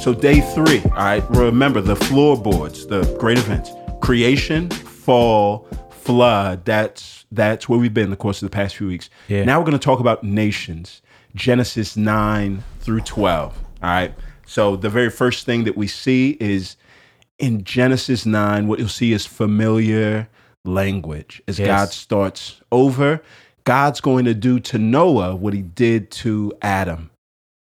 So day three, all right, remember the floorboards, the great events. Creation, fall, flood. That's that's where we've been in the course of the past few weeks. Yeah. Now we're gonna talk about nations. Genesis 9 through 12. All right. So the very first thing that we see is in Genesis 9, what you'll see is familiar language as Yes. God starts over. God's going to do to Noah what he did to Adam.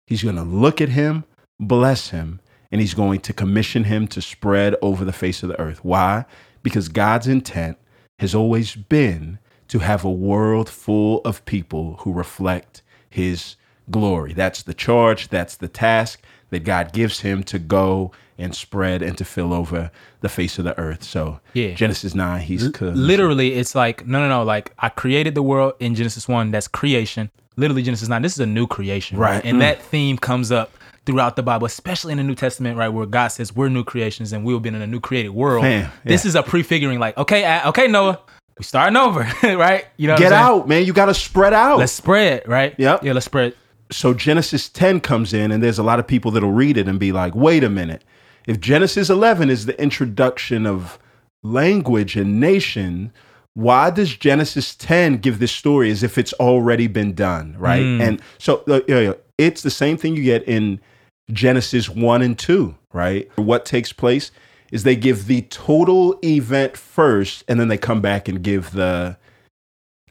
He's going to look at him, bless him, and he's going to commission him to spread over the face of the earth. Why? Because God's intent has always been to have a world full of people who reflect his glory. That's the charge, that's the task that God gives him to go and spread and to fill over the face of the earth. So, Yeah. Genesis 9, he's co- Literally, it's like no, no, no. Like I created the world in Genesis one. That's creation. Literally, Genesis nine. This is a new creation, Right. And Mm. that theme comes up throughout the Bible, especially in the New Testament, right, where God says we're new creations and we'll be in a new created world. Man, This is a prefiguring. Like, okay, uh, okay, Noah, we starting over, right? You know, Get out, man. You got to spread out. Let's spread, right? Yep. Yeah, let's spread. so Genesis 10 comes in, and there's a lot of people that'll read it and be like, wait a minute. If Genesis 11 is the introduction of language and nation, why does Genesis 10 give this story as if it's already been done, right? And so uh, yeah, yeah, it's the same thing you get in Genesis 1 and 2, right? What takes place is they give the total event first, and then they come back and give the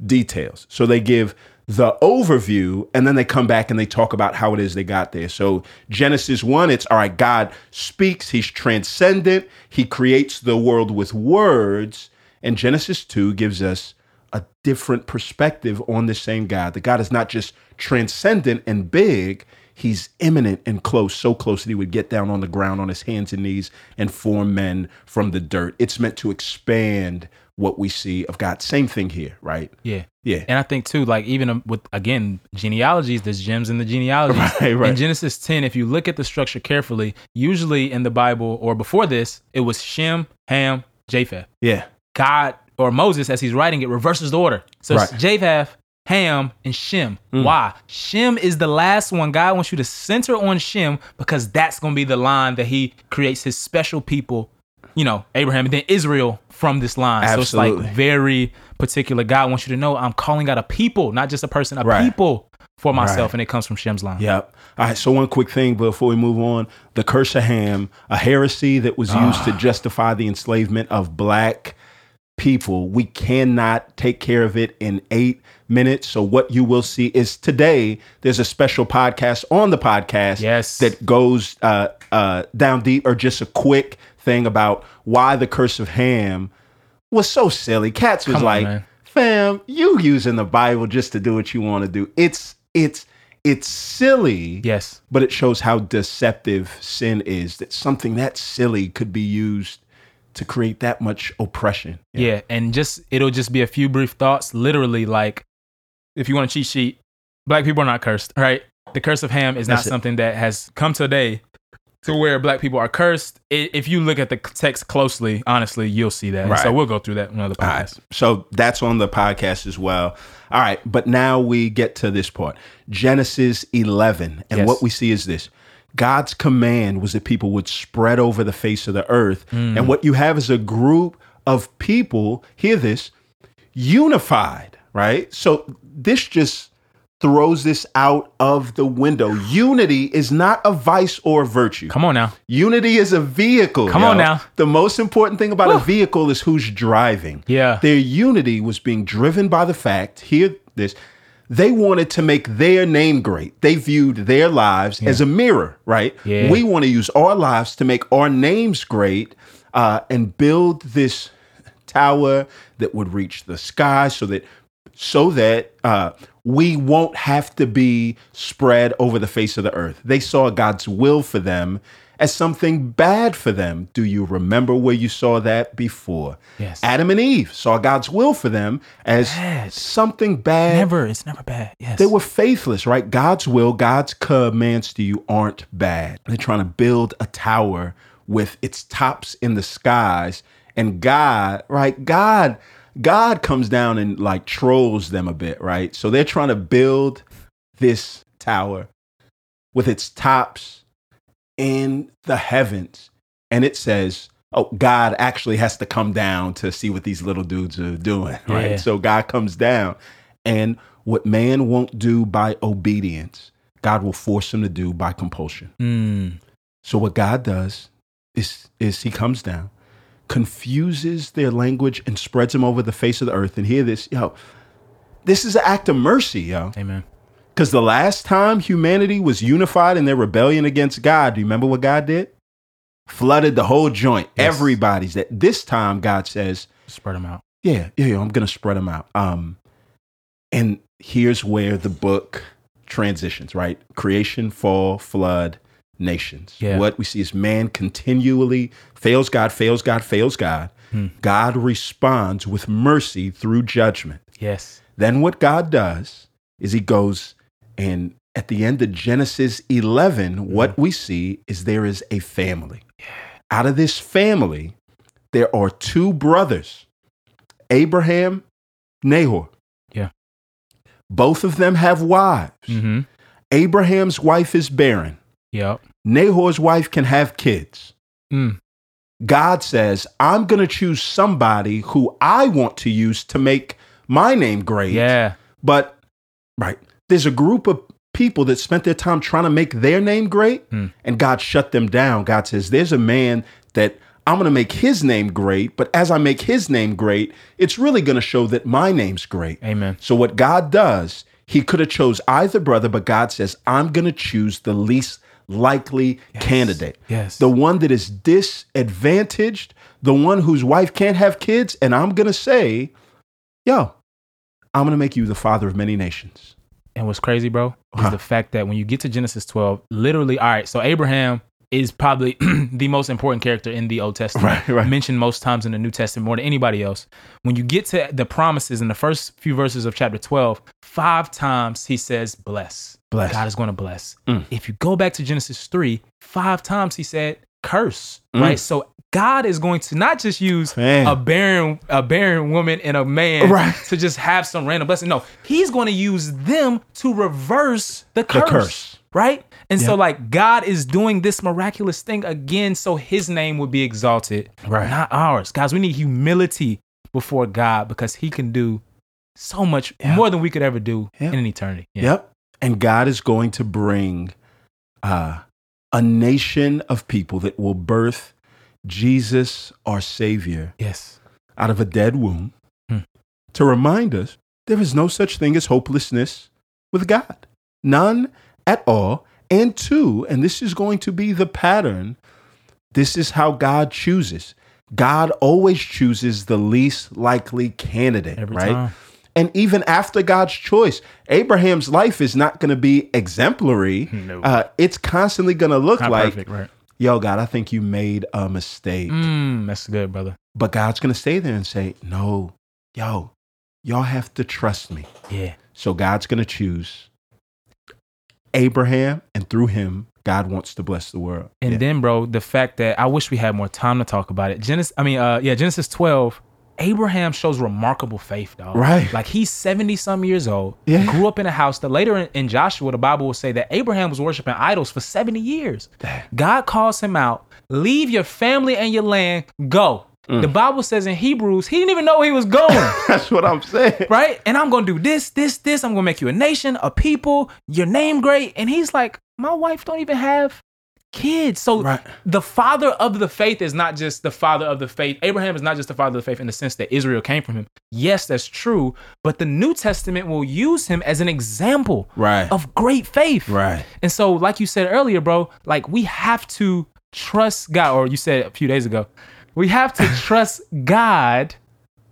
details. So they give the overview and then they come back and they talk about how it is they got there. So Genesis 1 it's all right God speaks, he's transcendent, he creates the world with words and Genesis 2 gives us a different perspective on the same God. The God is not just transcendent and big, he's immanent and close, so close that he would get down on the ground on his hands and knees and form men from the dirt. It's meant to expand what we see of God. Same thing here, right? Yeah. Yeah. And I think too, like even um, with again genealogies, there's gems in the genealogies. Right, right. In Genesis 10, if you look at the structure carefully, usually in the Bible or before this, it was Shem, Ham, Japheth. Yeah. God or Moses, as he's writing it, reverses the order. So Right. Japheth, Ham, and Shem. Why? Shem is the last one. God wants you to center on Shem because that's going to be the line that he creates his special people, you know, Abraham and then Israel from this line. So it's Absolutely. like very particular. God wants you to know I'm calling out a people, not just a person, a Right. people for myself. Right. And it comes from Shem's line. Yep. All right. So one quick thing before we move on: the curse of Ham, a heresy that was used Ah. to justify the enslavement of black people. We cannot take care of it in eight minutes. So what you will see is today there's a special podcast on the podcast Yes. that goes uh, uh, down deep, or just a quick thing about why the curse of Ham was so silly. Cats was Come like, man. fam, you using the Bible just to do what you want to do. It's it's it's silly. Yes. But it shows how deceptive sin is. That something that silly could be used to create that much oppression. Yeah, and just it'll just be a few brief thoughts. Literally, like if you want a cheat sheet, black people are not cursed, right? The curse of Ham is not it. something that has come today to where black people are cursed. I if you look at the text closely, honestly, you'll see that. Right. So we'll go through that in another All right. podcast. So that's on the podcast as well. All right. But now we get to this part Genesis 11. And Yes. what we see is this God's command was that people would spread over the face of the earth. Mm. And what you have is a group of people, hear this, unified, right? So this just throws this out of the window. Unity is not a vice or a virtue. Come on now. Unity is a vehicle. Come yo. on now. The most important thing about a vehicle is who's driving. Yeah. Their unity was being driven by the fact, hear this, they wanted to make their name great. They viewed their lives as a mirror, right? Yeah. We want to use our lives to make our names great uh, and build this tower that would reach the sky so that so that uh, we won't have to be spread over the face of the earth. They saw God's will for them as something bad for them. Do you remember where you saw that before? Yes. Adam and Eve saw God's will for them as Bad. something bad. Never. It's never bad. Yes. They were faithless, right? God's will, God's commands to you aren't bad. They're trying to build a tower with its tops in the skies. And God, right? God, God comes down and like trolls them a bit, right? So they're trying to build this tower with its tops in the heavens. And it says, oh, God actually has to come down to see what these little dudes are doing, right? Yeah. So God comes down. And what man won't do by obedience, God will force him to do by compulsion. Mm. So what God does is, is he comes down, confuses their language, and spreads them over the face of the earth. And hear this, yo, this is an act of mercy, yo. Amen. Because the last time humanity was unified in their rebellion against God, do you remember what God did? Flooded the whole joint. Yes. Everybody's that. This time, God says, Spread them out. yeah, yeah, yeah, I'm gonna spread them out. Um, and here's where the book transitions, right? Creation, fall, flood, nations. Yeah. What we see is man continually fails God, fails God, fails God. Hmm. God responds with mercy through judgment. Yes. Then what God does is he goes and at the end of Genesis 11, what we see is there is a family. Out of this family, there are two brothers, Abraham, Nahor. Yeah. Both of them have wives. Mm-hmm. Abraham's wife is barren. Yep. Nahor's wife can have kids. Mm. God says, I'm going to choose somebody who I want to use to make my name great. Yeah. But right, there's a group of people that spent their time trying to make their name great, Hmm. and God shut them down. God says, "There's a man that I'm going to make his name great, but as I make his name great, it's really going to show that my name's great." Amen. So what God does, He could have chose either brother, but God says, "I'm going to choose the least likely candidate." Yes. the one that is disadvantaged, the one whose wife can't have kids, and I'm going to say, yo, I'm going to make you the father of many nations. And what's crazy, bro, is Huh. the fact that when you get to Genesis 12, literally, all right, so Abraham is probably the most important character in the Old Testament. Right, right. Mentioned most times in the New Testament more than anybody else. When you get to the promises in the first few verses of chapter 12, five times he says, bless. Bless. God is going to bless. Mm. If you go back to Genesis 3, five times he said, curse. Mm. Right? So God is going to not just use Man. a barren a barren woman and a man Right. to just have some random blessing. No, he's going to use them to reverse the curse. curse. Right? And so like God is doing this miraculous thing again so his name would be exalted, Right. not ours. Guys, we need humility before God because he can do so much Yeah. more than we could ever do Yeah. in an eternity. Yeah. Yep. And God is going to bring uh, a nation of people that will birth Jesus, our Savior, Yes. out of a dead womb Hmm. to remind us there is no such thing as hopelessness with God. None at all. And two, and this is going to be the pattern, this is how God chooses. God always chooses the least likely candidate, Every right? time. And even after God's choice, Abraham's life is not going to be exemplary. No. Uh, it's constantly going to look Not like, perfect, right? yo, God, I think you made a mistake. Mm, that's good, brother. But God's going to stay there and say, no, yo, y'all have to trust me. Yeah. So God's going to choose Abraham, and through him, God wants to bless the world. And Yeah. then, bro, the fact that I wish we had more time to talk about it. Genesis, I mean, uh, yeah, Genesis 12. Abraham shows remarkable faith, dog. Right. Like he's 70 some years old. Yeah. Grew up in a house that later in, in Joshua, the Bible will say that Abraham was worshiping idols for 70 years. God calls him out, leave your family and your land, go. Mm. The Bible says in Hebrews, he didn't even know he was going. That's what I'm saying. right? And I'm gonna do this, this, this. I'm gonna make you a nation, a people, your name great. And he's like, my wife don't even have kids. So Right. the father of the faith is not just the father of the faith. Abraham is not just the father of the faith in the sense that Israel came from him. Yes, that's true. But the New Testament will use him as an example Right. of great faith. Right. And so, like you said earlier, bro, like we have to trust God, or you said a few days ago, we have to trust God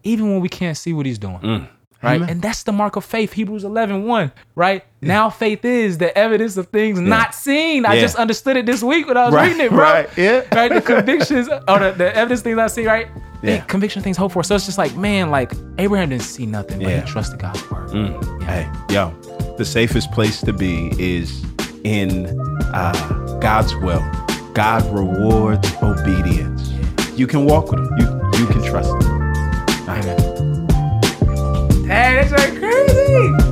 even when we can't see what he's doing. Mm. Right. Amen. And that's the mark of faith. Hebrews 11, 1, right? Now faith is the evidence of things not seen. I just understood it this week when I was Right, reading it, bro. right, yeah. Right. The convictions or the, the evidence things I see, right? Yeah. The conviction things hope for. So it's just like, man, like Abraham didn't see nothing, but he trusted God's word. Mm. Yeah. Hey, yo, the safest place to be is in uh, God's will. God rewards obedience. You can walk with Him. You you can trust Him. Amen. Hey, that's like crazy.